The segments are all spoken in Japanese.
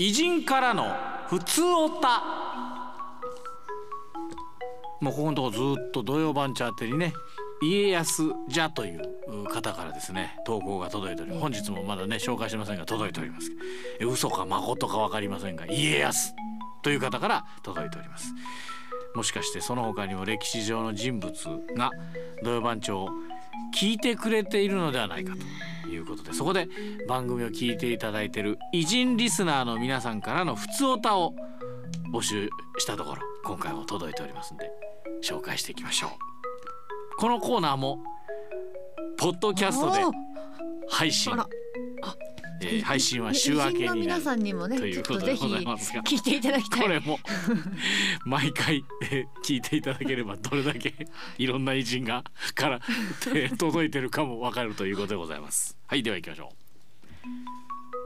偉人からの普通おた。もうここのとこずっと土曜番茶宛てにね。家康じゃという方からですね投稿が届いており本日もまだね紹介しませんが届いております。え嘘か誠か分かりませんが家康という方から届いております。もしかしてその他にも歴史上の人物が土曜番長を聞いてくれているのではないかということでそこで番組を聞いていただいている偉人リスナーの皆さんからの普通おたを募集したところ今回も届いておりますんで紹介していきましょう。このコーナーもポッドキャストで配信えー、配信は週明けになる皆さんにもねということでございますが聞いていただきたい。これも毎回、えー聞いていただければどれだけいろんな偉人がから、えー届いてるかもわかるということでございます。はいでは行きましょ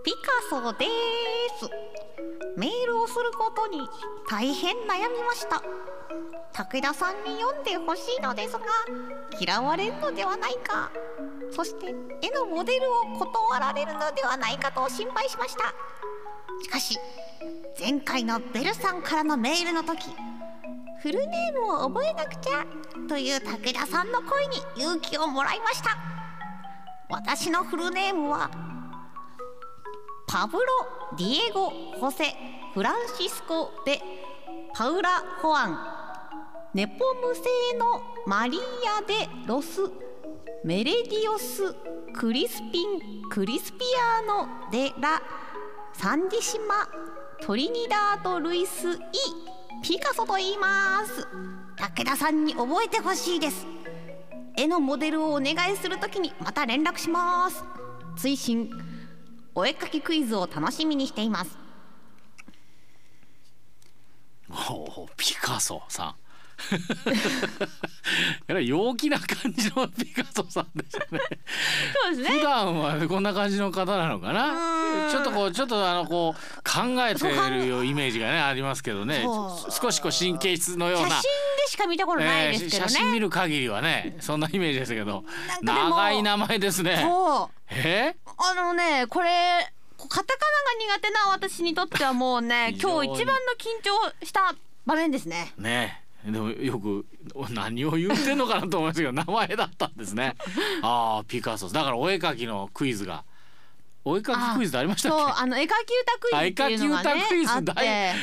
ピカソです。メールをすることに大変悩みました。武田さんに読んでほしいのですが嫌われるのではないかそして絵のモデルを断られるのではないかと心配しました。しかし前回のベルさんからのメールの時フルネームを覚えなくちゃという武田さんの声に勇気をもらいました。私のフルネームはパブロ・ディエゴ・ホセ・フランシスコ・でパウラ・ホアン。ネポム製のマリア・デ・ロスメレディオス・クリスピン・クリスピアーノ・デ・ラサンディシマトリニダード・ルイス・イ・ピカソと言います。武田さんに覚えてほしいです。絵のモデルをお願いするときにまた連絡します。追伸。お絵描きクイズを楽しみにしています。う おピカソさん。えらい陽気な感じのピカソさんですね。そうですね。普段はこんな感じの方なのかな？ちょっとこうちょっとあのこう考えてるよイメージがねありますけどね。少しこう神経質のような。写真でしか見たことないですけどえー写ね、真見る限りはねそんなイメージですけど。長い名前ですね。そう。え？あのねこれこカタカナが苦手な私にとってはもうね 今日一番の緊張した場面ですね。ー、ねでもよく何を言ってんのかなと思いますけど名前だったんですね。ああピカソだからお絵描きのクイズが。お絵描きクイズありましたっけ？そうあの絵描き歌クイズっていうのがねあ絵描き歌クイズあって。大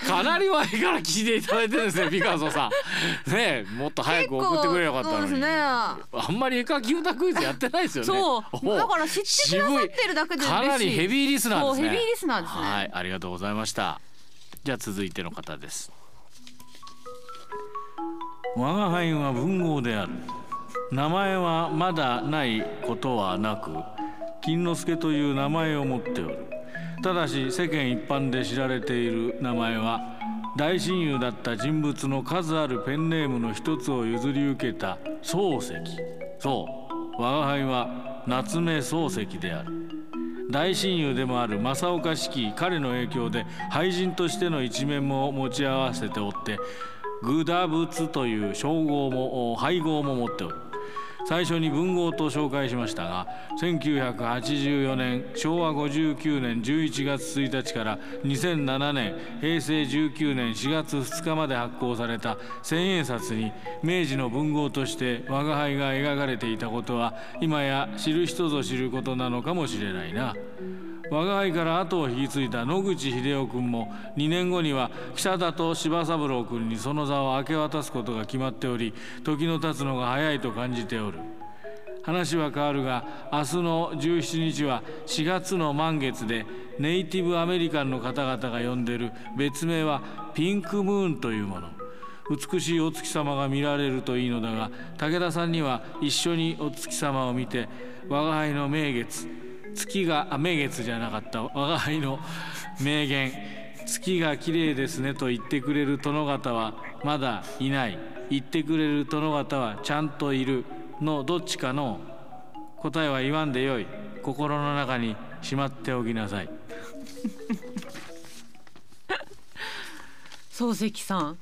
かなり前から聞いていただいてるんですねピカソさん。ねえもっと早く送ってくれよかったのに。そうですね。あんまり絵描き歌クイズやってないですよね。そう。おだから知ってくださってるだけで嬉しい。かなりヘビーリスナーですね。ヘビーリスナーですね。はいありがとうございました。じゃあ続いての方です我が輩は文豪である。名前はまだないことはなく金之助という名前を持っておる。ただし世間一般で知られている名前は大親友だった人物の数あるペンネームの一つを譲り受けた漱石そう。我が輩は夏目漱石である。大親友でもある正岡子規彼の影響で俳人としての一面も持ち合わせておってグダ仏という称号も配合も持っておる最初に文豪と紹介しましたが1984年昭和59年11月1日から2007年平成19年4月2日まで発行された千円札に明治の文豪として我が輩が描かれていたことは今や知る人ぞ知ることなのかもしれないな。我が輩から後を引き継いだ野口英世君も2年後には北田と柴三郎君にその座を明け渡すことが決まっており時の経つのが早いと感じておる。話は変わるが明日の17日は4月の満月でネイティブアメリカンの方々が呼んでる別名はピンクムーンというもの。美しいお月様が見られるといいのだが武田さんには一緒にお月様を見て我が輩の名月月があ名月じゃなかった我が輩の名言。月が綺麗ですねと言ってくれる殿方はまだいない。言ってくれる殿方はちゃんといるのどっちかの答えは言わんでよい。心の中にしまっておきなさい。漱石さん。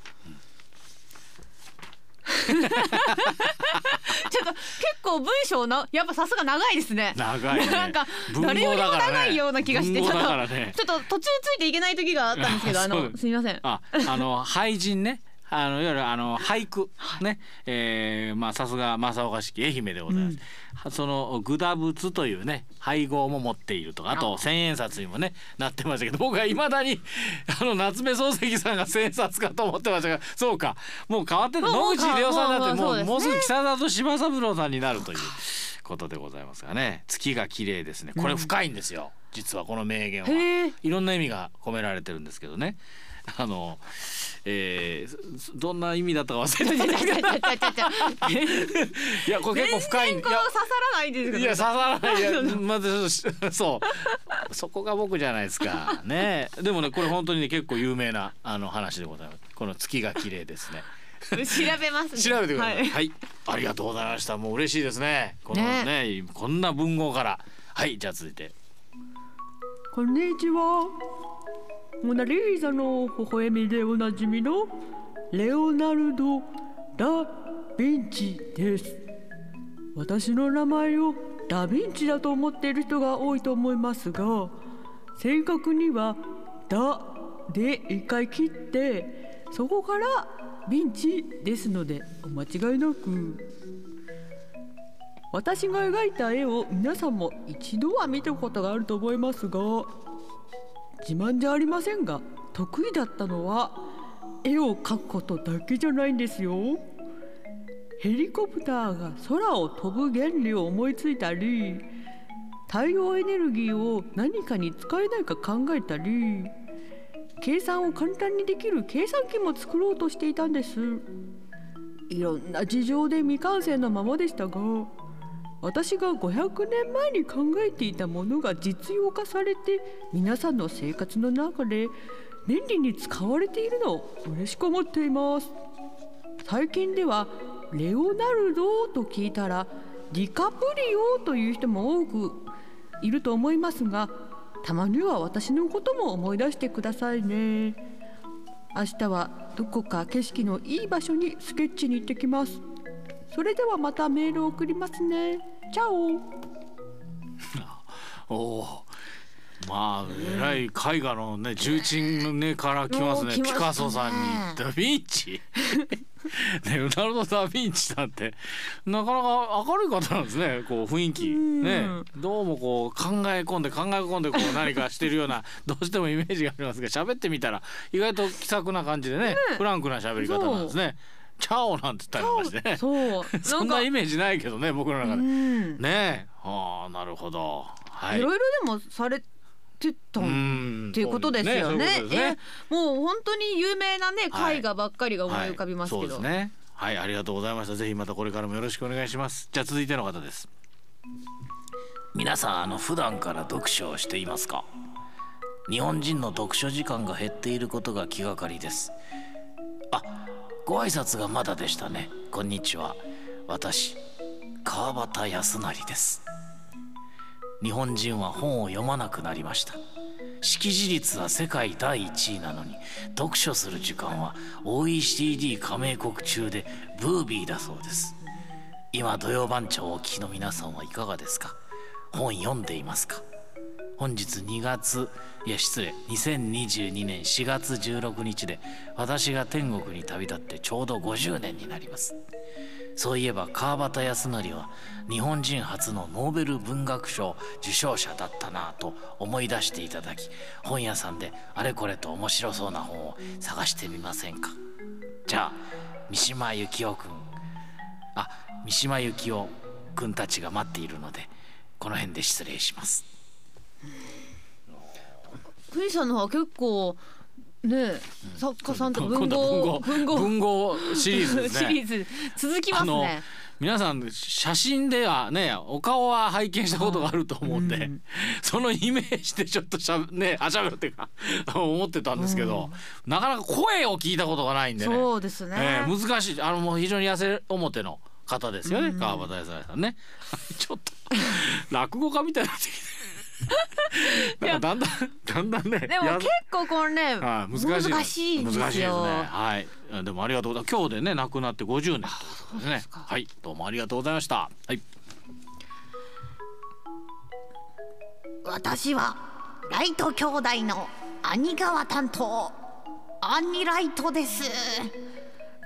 ちょっと結構文章なやっぱさすが長いですね。長いね。なんか誰よりも長いような気がしてちょっとちょっと途中ついていけない時があったんですけどあのす。みません。ああの俳人ねあのいわゆるあの俳句ね、えーまあさすが正岡式愛媛でございます、その具打仏というね配合も持っているとかあと千円札にもねなってましたけど僕はいまだにあの夏目漱石さんが千円札かと思ってましたがそうか。もう変わって野口英世さんだってもうね。もうすぐ北里柴三郎さんになるということでございますがね。月が綺麗ですね。これ深いんですよ、実はこの名言は。いろんな意味が込められてるんですけどね。あの、えー、そどんな意味だったか忘れてたんですけど。いやこれ結構深い刺さらないですけどいや刺さらない。いや まずそうそこが僕じゃないですか。ね。でもねこれ本当にね結構有名なあの話でございます。この月が綺麗ですね。調べますね。調べてください、はい。はい、ありがとうございました。もう嬉しいですね。このね。こんな文豪から。はいじゃあ続いて。こんにちは。モナ・リーザの微笑みでおなじみのレオナルド・ダ・ヴィンチです。私の名前をダ・ヴィンチだと思っている人が多いと思いますが、正確にはダで一回切って、そこからヴィンチですのでお間違いなく。私が描いた絵を皆さんも一度は見たことがあると思いますが自慢じゃありませんが得意だったのは絵を描くことだけじゃないんですよ。ヘリコプターが空を飛ぶ原理を思いついたり太陽エネルギーを何かに使えないか考えたり計算を簡単にできる計算機も作ろうとしていたんです。いろんな事情で未完成のままでしたが私が500年前に考えていたものが実用化されて皆さんの生活の中で便利に使われているのを嬉しく思っています。最近ではレオナルドと聞いたらディカプリオという人も多くいると思いますがたまには私のことも思い出してくださいね。明日はどこか景色のいい場所にスケッチに行ってきます。それではまたメールを送りますね。チャオ。おおまあえらい絵画のね重鎮のねから来ますね。ね。カソさんに。ダ・ヴィンチ。レオナルド・ダ・ヴィンチさんってなかなか明るい方なんですね。こう雰囲気。ね。どうもこう考え込んで考え込んでこう何かしてるような どうしてもイメージがありますが喋ってみたら意外と気さくな感じでねフランクな喋り方なんですね。チャオなんて言ったりましてね。そうそんなイメージないけどね僕の中で。うんねあなるほど。はいいろいろでもされてたっていうことですよね。そうねえもう本当に有名なねはい絵画ばっかりが思い浮かびますけはい、ど。そうですね。はい、ありがとうございました。ぜひまたこれからもよろしくお願いします。じゃあ続いての方です。皆さんあの普段から読書をしていますか？日本人の読書時間が減っていることが気がかりです。ご挨拶がまだでしたね。こんにちは。私川端康成です。日本人は本を読まなくなりました。識字率は世界第1位なのに読書する時間は OECD 加盟国中でブービーだそうです今土曜番長をお聞きの皆さんはいかがですか？本読んでいますか？本日2月いや失礼2022年4月16日で私が天国に旅立ってちょうど50年になります。そういえば川端康成は日本人初のノーベル文学賞受賞者だったなぁと思い出していただき本屋さんであれこれと面白そうな本を探してみませんか。じゃあ三島由紀夫くんあ三島由紀夫くんたちが待っているのでこの辺で失礼します。クリスさんの方は結構ね作家さんとか文豪文豪文豪。シリーズね。シリーズ。続きますね。皆さん写真ではねお顔は拝見したことがあると思うんで、そのイメージでちょっとしゃべねあしゃべるっていうか思ってたんですけど、なかなか声を聞いたことがないんでね。そうですね。えー難しい。あのもう非常に痩せ表の方ですよね、川端康成さんね。ちょっと落語家みたいになってきて なんかだんだんだんだんねやでも結構これねはい難しいな難しいんですよ。難しいですね。はい。あでもありがとうございます。今日でね亡くなって50年ということですねはい。どうもありがとうございました。はい。私はライト兄弟の兄川担当アンニライトです。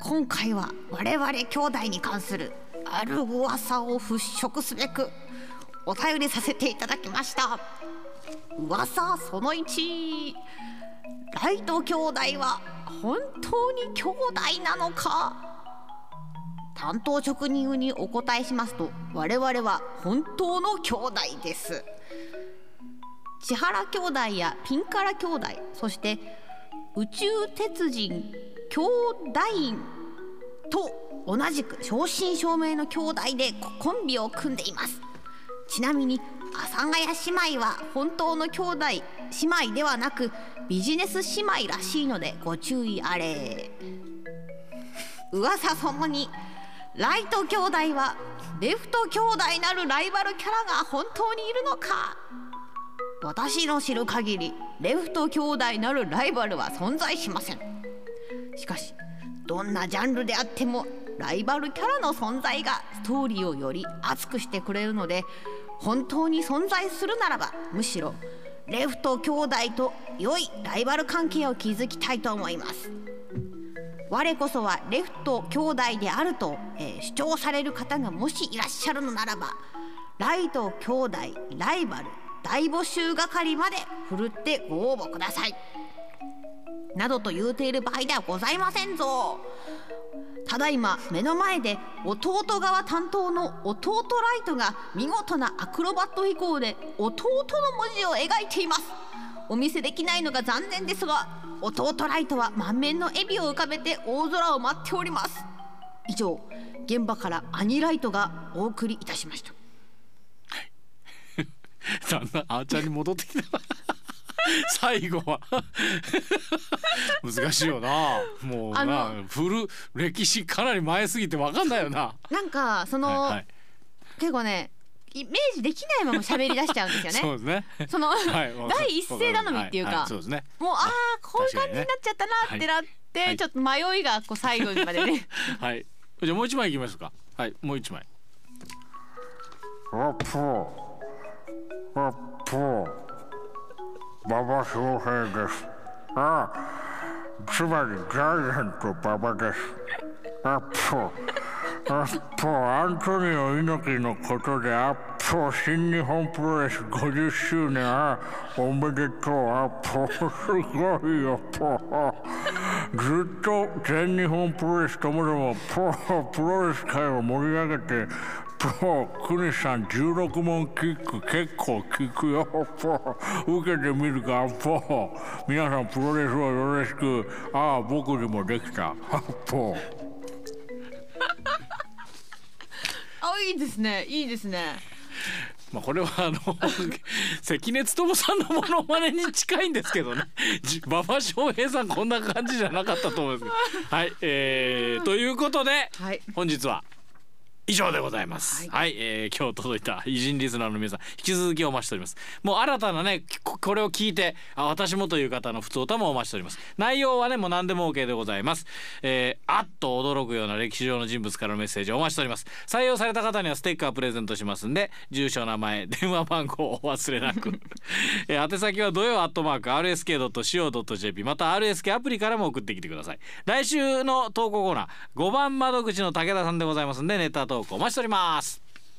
今回は我々兄弟に関するある噂を払拭すべくお便りさせていただきました。噂その1ライト兄弟は本当に兄弟なのか？担当職人にお答えしますと我々は本当の兄弟です。千原兄弟やピンカラ兄弟そして宇宙鉄人兄弟と同じく正真正銘の兄弟でコンビを組んでいます。ちなみに阿佐ヶ谷姉妹は本当の兄弟姉妹ではなくビジネス姉妹らしいのでご注意あれ。噂そのにライト兄弟はレフト兄弟なるライバルキャラが本当にいるのか。私の知る限りレフト兄弟なるライバルは存在しません。しかしどんなジャンルであってもライバルキャラの存在がストーリーをより熱くしてくれるので本当に存在するならばむしろレフト兄弟と良いライバル関係を築きたいと思います。我こそはレフト兄弟であると、えー主張される方がもしいらっしゃるのならばライト兄弟ライバル大募集係までふるってご応募ください。などと言うている場合ではございませんぞ。ただいま目の前で弟側担当の弟ライトが見事なアクロバット飛行で弟の文字を描いています。お見せできないのが残念ですが弟ライトは満面の笑みを浮かべて大空を待っております。以上現場から兄ライトがお送りいたしました。だんだんあーちゃんに戻ってきた。最後は。難しいよな。もうあなの古歴史かなり前すぎてわかんないよな。なんかその、はいはい。結構ねイメージできないまま喋り出しちゃうんですよそうねですね。その、はい第一声頼みっていうか、ははそうですね。もうああこういう感じになっちゃったなってなって、はいちょっと迷いがこう最後までね。はい。じゃあもう一枚いきますか。はいもう一枚。あぽあぽ馬場翔平です。あつまりジャイアント馬場です。あぽあぽアントニオ猪木のことであぽ新日本プロレス50周年。あおめでとうあぽすごいよぽずっと全日本プロレスともどもプロレス界を盛り上げてぽクニさん16問キック結構効くよ。ぽ 受けてみるか。ぽ皆さんプロレスをよろしく。ああ僕にもできた。ぽ あいいですね。いいですね。まあこれはあの 関根勤さんのモノマネに近いんですけどね。じ馬場翔平さんこんな感じじゃなかったと思います。けどはいえー、ということで、はい。本日は以上でございます。はい、えー今日届いた偉人リスナーの皆さん引き続きお待ちしております。もう新たなねここれを聞いてあ私もという方の普通歌もお待ちしております。内容はねもう何でも OK でございます。えー、あっと驚くような歴史上の人物からのメッセージをお待ちしております。採用された方にはステッカープレゼントしますんで住所名前 電話番号をお忘れなく。えー宛先は土曜アットマーク RSK.CO.JP また RSK アプリからも送ってきてください。来週の投稿コーナー5番窓口の武田さんでございますんでネタ投稿お待ちしております。